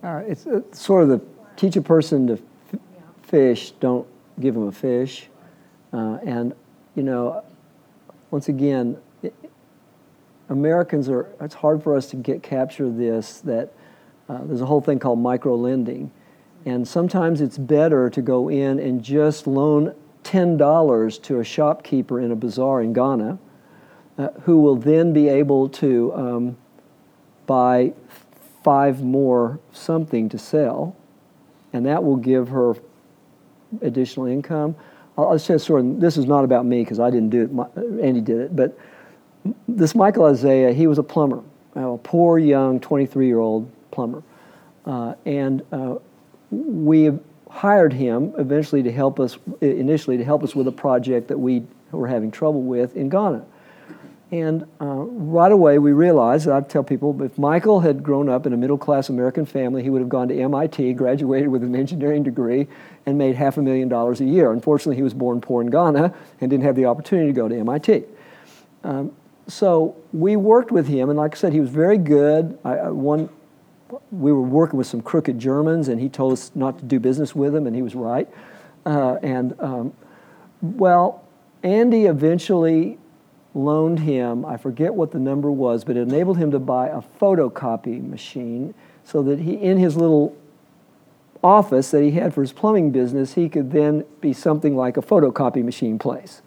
Uh, it's uh, sort of the teach a person to f- fish, don't give them a fish. Uh, and, you know, once again, it, Americans are, it's hard for us to get capture this that uh, there's a whole thing called micro lending. And sometimes it's better to go in and just loan $10 to a shopkeeper in a bazaar in Ghana uh, who will then be able to um, buy five more something to sell, and that will give her additional income. I'll, I'll say sort of, this is not about me because I didn't do it, my, Andy did it, but this Michael Isaiah, he was a plumber, a poor young 23 year old plumber. Uh, and uh, we hired him eventually to help us, initially to help us with a project that we were having trouble with in Ghana. And uh, right away, we realized, I tell people, if Michael had grown up in a middle class American family, he would have gone to MIT, graduated with an engineering degree, and made half a million dollars a year. Unfortunately, he was born poor in Ghana and didn't have the opportunity to go to MIT. Um, so we worked with him, and like I said, he was very good. I, I, one, we were working with some crooked Germans, and he told us not to do business with them, and he was right. Uh, and um, well, Andy eventually loaned him, I forget what the number was, but it enabled him to buy a photocopy machine so that he, in his little office that he had for his plumbing business, he could then be something like a photocopy machine place.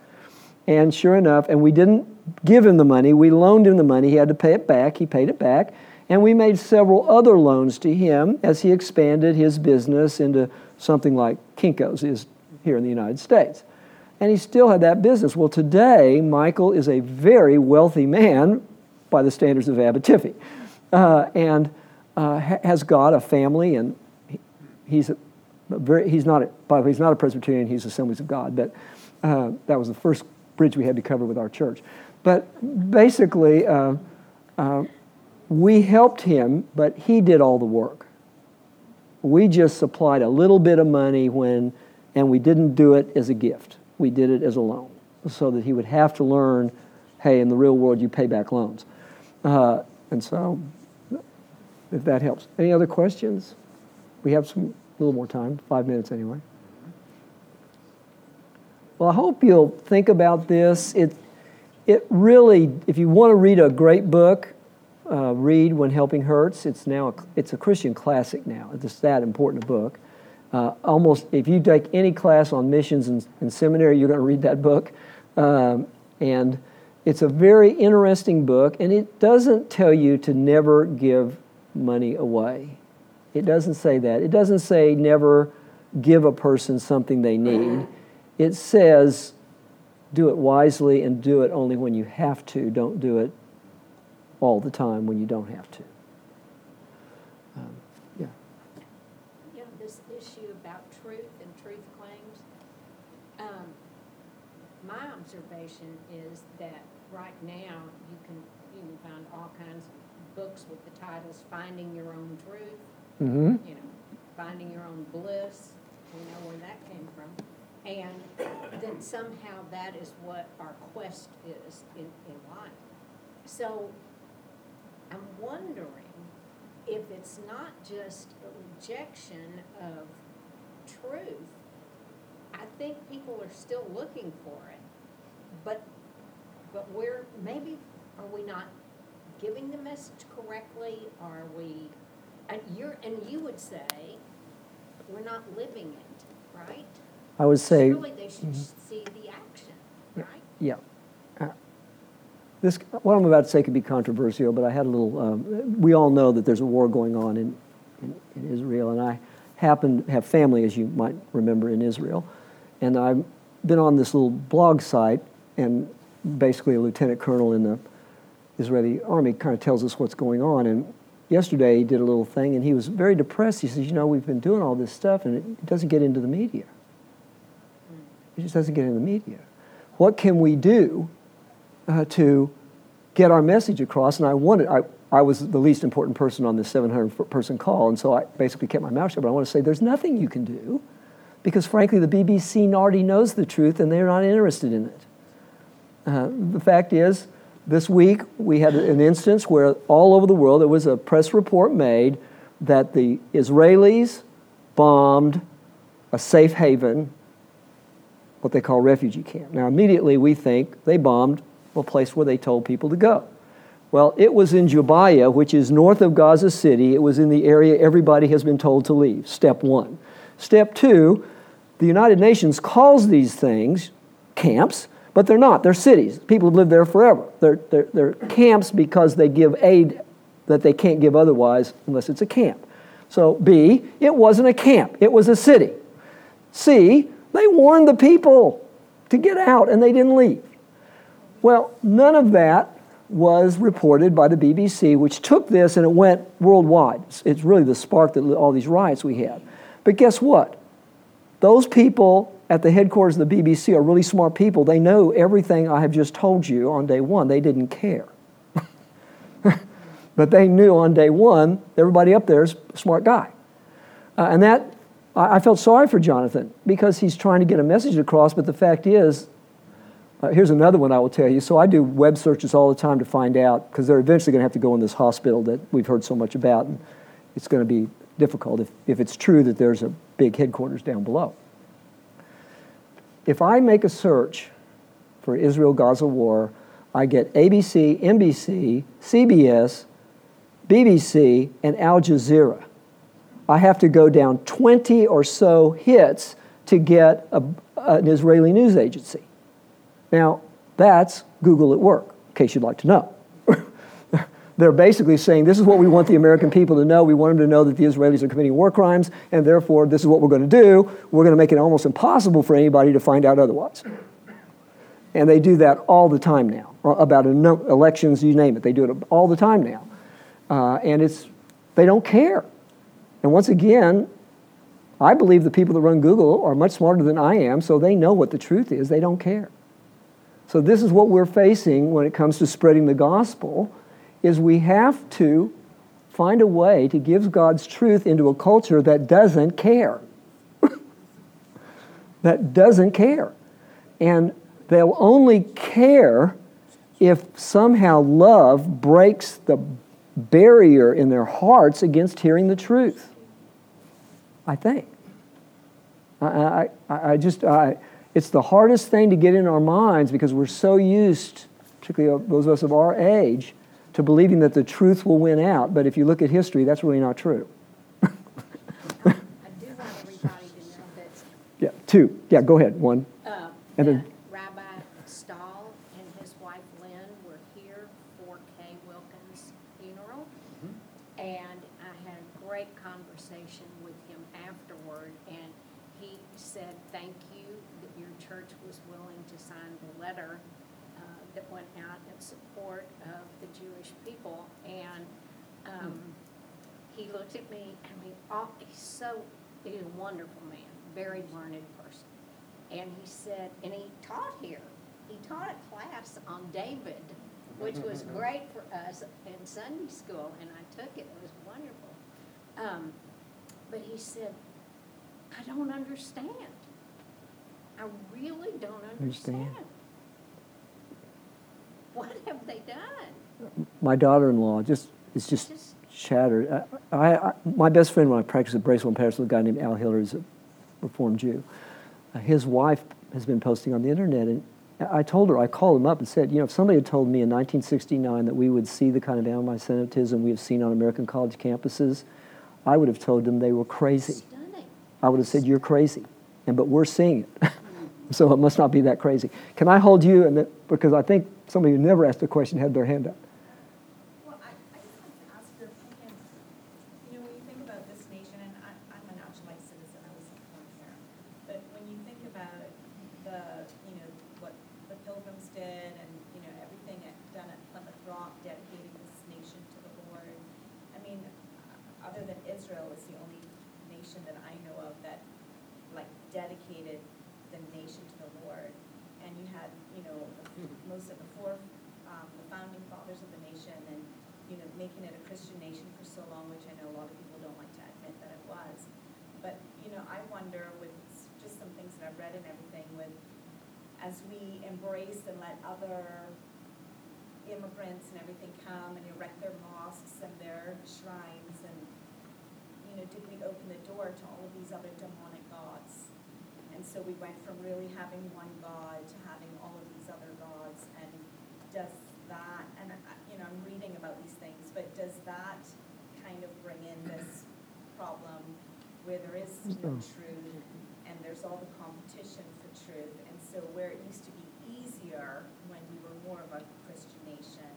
And sure enough, and we didn't give him the money, we loaned him the money. He had to pay it back. He paid it back. And we made several other loans to him as he expanded his business into something like Kinko's is here in the United States. And he still had that business. Well, today, Michael is a very wealthy man by the standards of Abetifi uh, and uh, has got a family, and he's, a, very, he's, not a, by the way, he's not a Presbyterian, he's Assemblies of God, but uh, that was the first bridge we had to cover with our church. But basically, uh, uh, we helped him, but he did all the work. We just supplied a little bit of money when, and we didn't do it as a gift. We did it as a loan so that he would have to learn hey, in the real world, you pay back loans. Uh, and so, if that helps. Any other questions? We have some a little more time, five minutes anyway. Well, I hope you'll think about this. It, it really, if you want to read a great book, uh, read When Helping Hurts. It's now a, it's a Christian classic now. It's that important a book. Uh, almost, if you take any class on missions in seminary, you're going to read that book. Um, and it's a very interesting book, and it doesn't tell you to never give money away. It doesn't say that. It doesn't say never give a person something they need. It says do it wisely and do it only when you have to. Don't do it all the time when you don't have to. Um, yeah. You know, this issue about truth and truth claims, um, my observation is that right now you can, you can find all kinds of books with the titles Finding Your Own Truth, Mm-hmm. you know, Finding Your Own Bliss, we know where that came from. And then somehow that is what our quest is in, in life. So I'm wondering if it's not just a rejection of truth. I think people are still looking for it, but, but we're, maybe, are we not giving the message correctly? Are we, and you're, and you would say, we're not living it, right? I would say, Surely they should see the action, right? yeah. Uh, This, what I'm about to say could be controversial, but I had a little, um, we all know that there's a war going on in, in, in Israel, and I happen to have family, as you might remember, in Israel. And I've been on this little blog site, and basically a lieutenant colonel in the Israeli army kind of tells us what's going on. And yesterday he did a little thing, and he was very depressed. He says, You know, we've been doing all this stuff, and it doesn't get into the media. It just doesn't get in the media. What can we do uh, to get our message across? And I wanted, I, I was the least important person on this 700 person call, and so I basically kept my mouth shut. But I want to say there's nothing you can do because, frankly, the BBC already knows the truth and they're not interested in it. Uh, the fact is, this week we had an instance where all over the world there was a press report made that the Israelis bombed a safe haven what they call refugee camp. Now, immediately we think they bombed a place where they told people to go. Well, it was in Jabalia, which is north of Gaza City. It was in the area everybody has been told to leave, step one. Step two, the United Nations calls these things camps, but they're not. They're cities. People have lived there forever. They're, they're, they're camps because they give aid that they can't give otherwise unless it's a camp. So, B, it wasn't a camp, it was a city. C, they warned the people to get out and they didn't leave. Well, none of that was reported by the BBC, which took this and it went worldwide. It's really the spark that all these riots we had. But guess what? Those people at the headquarters of the BBC are really smart people. They know everything I have just told you on day one. They didn't care. but they knew on day one, everybody up there is a smart guy. Uh, and that I felt sorry for Jonathan because he's trying to get a message across, but the fact is, uh, here's another one I will tell you. So I do web searches all the time to find out because they're eventually going to have to go in this hospital that we've heard so much about, and it's going to be difficult if, if it's true that there's a big headquarters down below. If I make a search for Israel Gaza war, I get ABC, NBC, CBS, BBC, and Al Jazeera. I have to go down 20 or so hits to get a, an Israeli news agency. Now, that's Google at work, in case you'd like to know. They're basically saying this is what we want the American people to know. We want them to know that the Israelis are committing war crimes, and therefore, this is what we're going to do. We're going to make it almost impossible for anybody to find out otherwise. And they do that all the time now, about elections, you name it. They do it all the time now. Uh, and it's, they don't care. And once again, I believe the people that run Google are much smarter than I am, so they know what the truth is. They don't care. So this is what we're facing when it comes to spreading the gospel is we have to find a way to give God's truth into a culture that doesn't care. that doesn't care. And they'll only care if somehow love breaks the barrier in their hearts against hearing the truth. I think. I, I, I just, I, it's the hardest thing to get in our minds because we're so used, particularly those of us of our age, to believing that the truth will win out. But if you look at history, that's really not true. I do want everybody to know that Yeah, two. Yeah, go ahead. One. uh, And then- that Rabbi Stahl and his wife Lynn were here for Kay Wilkins' funeral. And I had a great conversation with him afterward, and he said, thank you that your church was willing to sign the letter uh, that went out in support of the Jewish people. And um, he looked at me, I mean, all- he's so, he's a wonderful man, very learned person. And he said, and he taught here. He taught a class on David, which was great for us in Sunday school, and I took it. It was wonderful. Um, but he said, I don't understand. I really don't Understand. understand. What have they done? My daughter-in-law just is just shattered. I, I, I, my best friend when I practiced at Bracewell and Paris was a guy named Al Hiller, who's a Reformed Jew. Uh, his wife has been posting on the internet, and I told her, I called him up and said, you know, if somebody had told me in 1969 that we would see the kind of anti-Semitism we have seen on American college campuses, I would have told them they were crazy. Stunning. I would have said, You're crazy. And but we're seeing it. so it must not be that crazy. Can I hold you? And that, because I think somebody who never asked a question had their hand up. Well, I, I just wanted to ask your opinion, you know, when you think about this nation, and I, I'm a naturalized citizen, I was born here, but when you think about the, you know, what the pilgrims did and, you know, everything at- done at Plymouth Rock, dedicating this nation to the Lord, I mean, other than Israel is the only nation that I know of that, like, dedicated the nation to the Lord. And you had, you know, the- most of the four, um, the founding fathers of the nation and, you know, making it a Christian nation for so long, which I know a lot of people don't like to admit that it was. But, you know, I wonder with s- just some things that I've read and everything with, as we embrace and let other immigrants and everything come and erect their mosques and their shrines and, you know, did we open the door to all of these other demonic gods? And so we went from really having one God to having all of these other gods. And does that, and, I- you know, I'm reading about these things, but does that kind of bring in this problem where is no truth and there's all the competition for truth? And so where it used to be easier when we were more of a Christian nation,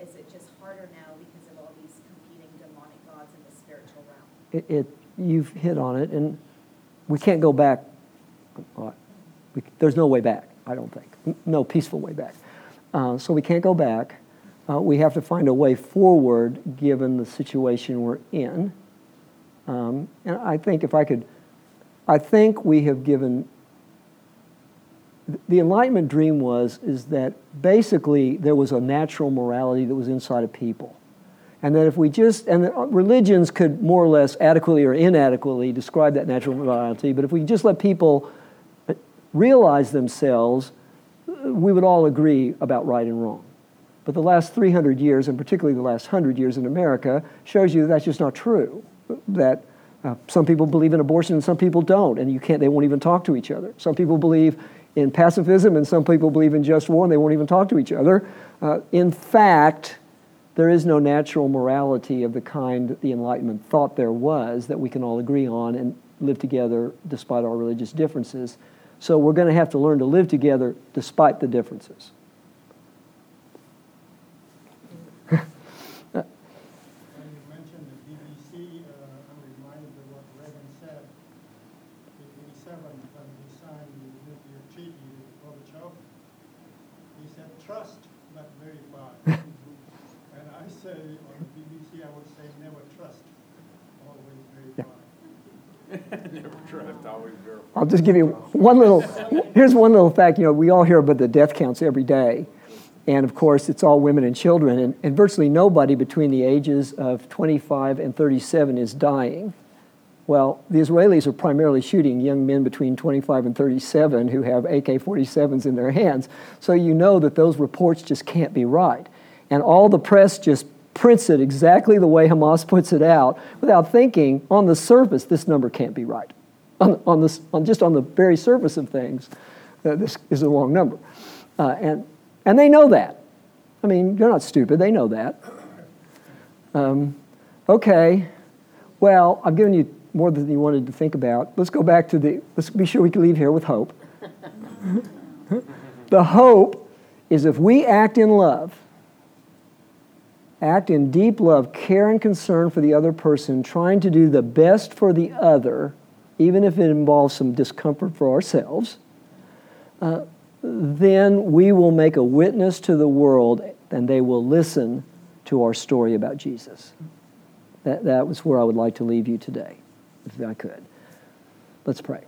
is it just harder now because of all these competing demonic gods in the spiritual realm? It, it, you've hit on it, and we can't go back. we, there's no way back, I don't think. No peaceful way back. Uh, so we can't go back. Uh, we have to find a way forward given the situation we're in. Um, and I think if I could, I think we have given the enlightenment dream was is that basically there was a natural morality that was inside of people. And that if we just and the uh, religions could more or less adequately or inadequately describe that natural morality but if we just let people uh, realize themselves uh, we would all agree about right and wrong. But the last 300 years and particularly the last 100 years in america shows you that that's just not true that uh, some people believe in abortion and some people don't and you can't they won't even talk to each other some people believe in pacifism and some people believe in just war and they won't even talk to each other uh, in fact there is no natural morality of the kind that the Enlightenment thought there was that we can all agree on and live together despite our religious differences. So we're going to have to learn to live together despite the differences. When you mentioned the BBC, uh, I'm reminded of what Reagan said in eighty-seven when he signed the nuclear treaty with Gorbachev. He said, trust, but verify. And I say, on the BBC, I would say, never trust, always verify. Never trust, always verify. I'll just give you one little, here's one little fact. You know, we all hear about the death counts every day. And of course, it's all women and children. And, and virtually nobody between the ages of 25 and 37 is dying. Well, the Israelis are primarily shooting young men between 25 and 37 who have AK 47s in their hands. So you know that those reports just can't be right. And all the press just prints it exactly the way Hamas puts it out without thinking on the surface, this number can't be right. On, on, this, on just on the very surface of things, uh, this is a wrong number. Uh, and, and they know that. I mean, they're not stupid, they know that. Um, okay, well, I've given you more than you wanted to think about. Let's go back to the, let's be sure we can leave here with hope. the hope is if we act in love, act in deep love, care and concern for the other person, trying to do the best for the other, even if it involves some discomfort for ourselves, uh, then we will make a witness to the world and they will listen to our story about Jesus. That, that was where I would like to leave you today, if I could. Let's pray.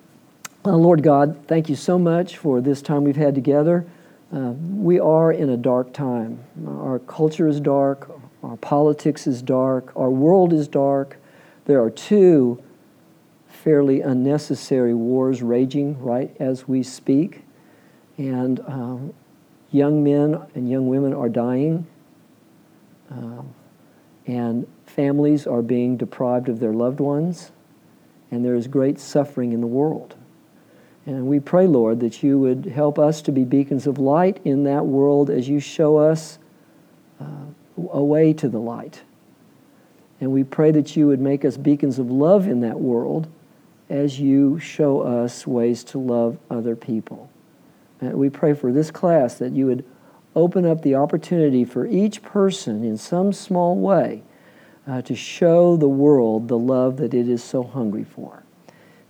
Uh, Lord God, thank you so much for this time we've had together. Uh, we are in a dark time. Our culture is dark, our politics is dark, our world is dark. There are two fairly unnecessary wars raging right as we speak. And um, young men and young women are dying. Uh, and families are being deprived of their loved ones. And there is great suffering in the world. And we pray, Lord, that you would help us to be beacons of light in that world as you show us uh, a way to the light. And we pray that you would make us beacons of love in that world as you show us ways to love other people. And we pray for this class that you would open up the opportunity for each person in some small way uh, to show the world the love that it is so hungry for.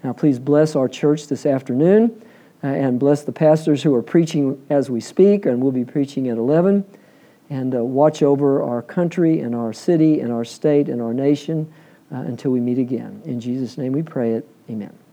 Now, please bless our church this afternoon uh, and bless the pastors who are preaching as we speak, and we'll be preaching at 11. And uh, watch over our country and our city and our state and our nation uh, until we meet again. In Jesus' name we pray it. Amen.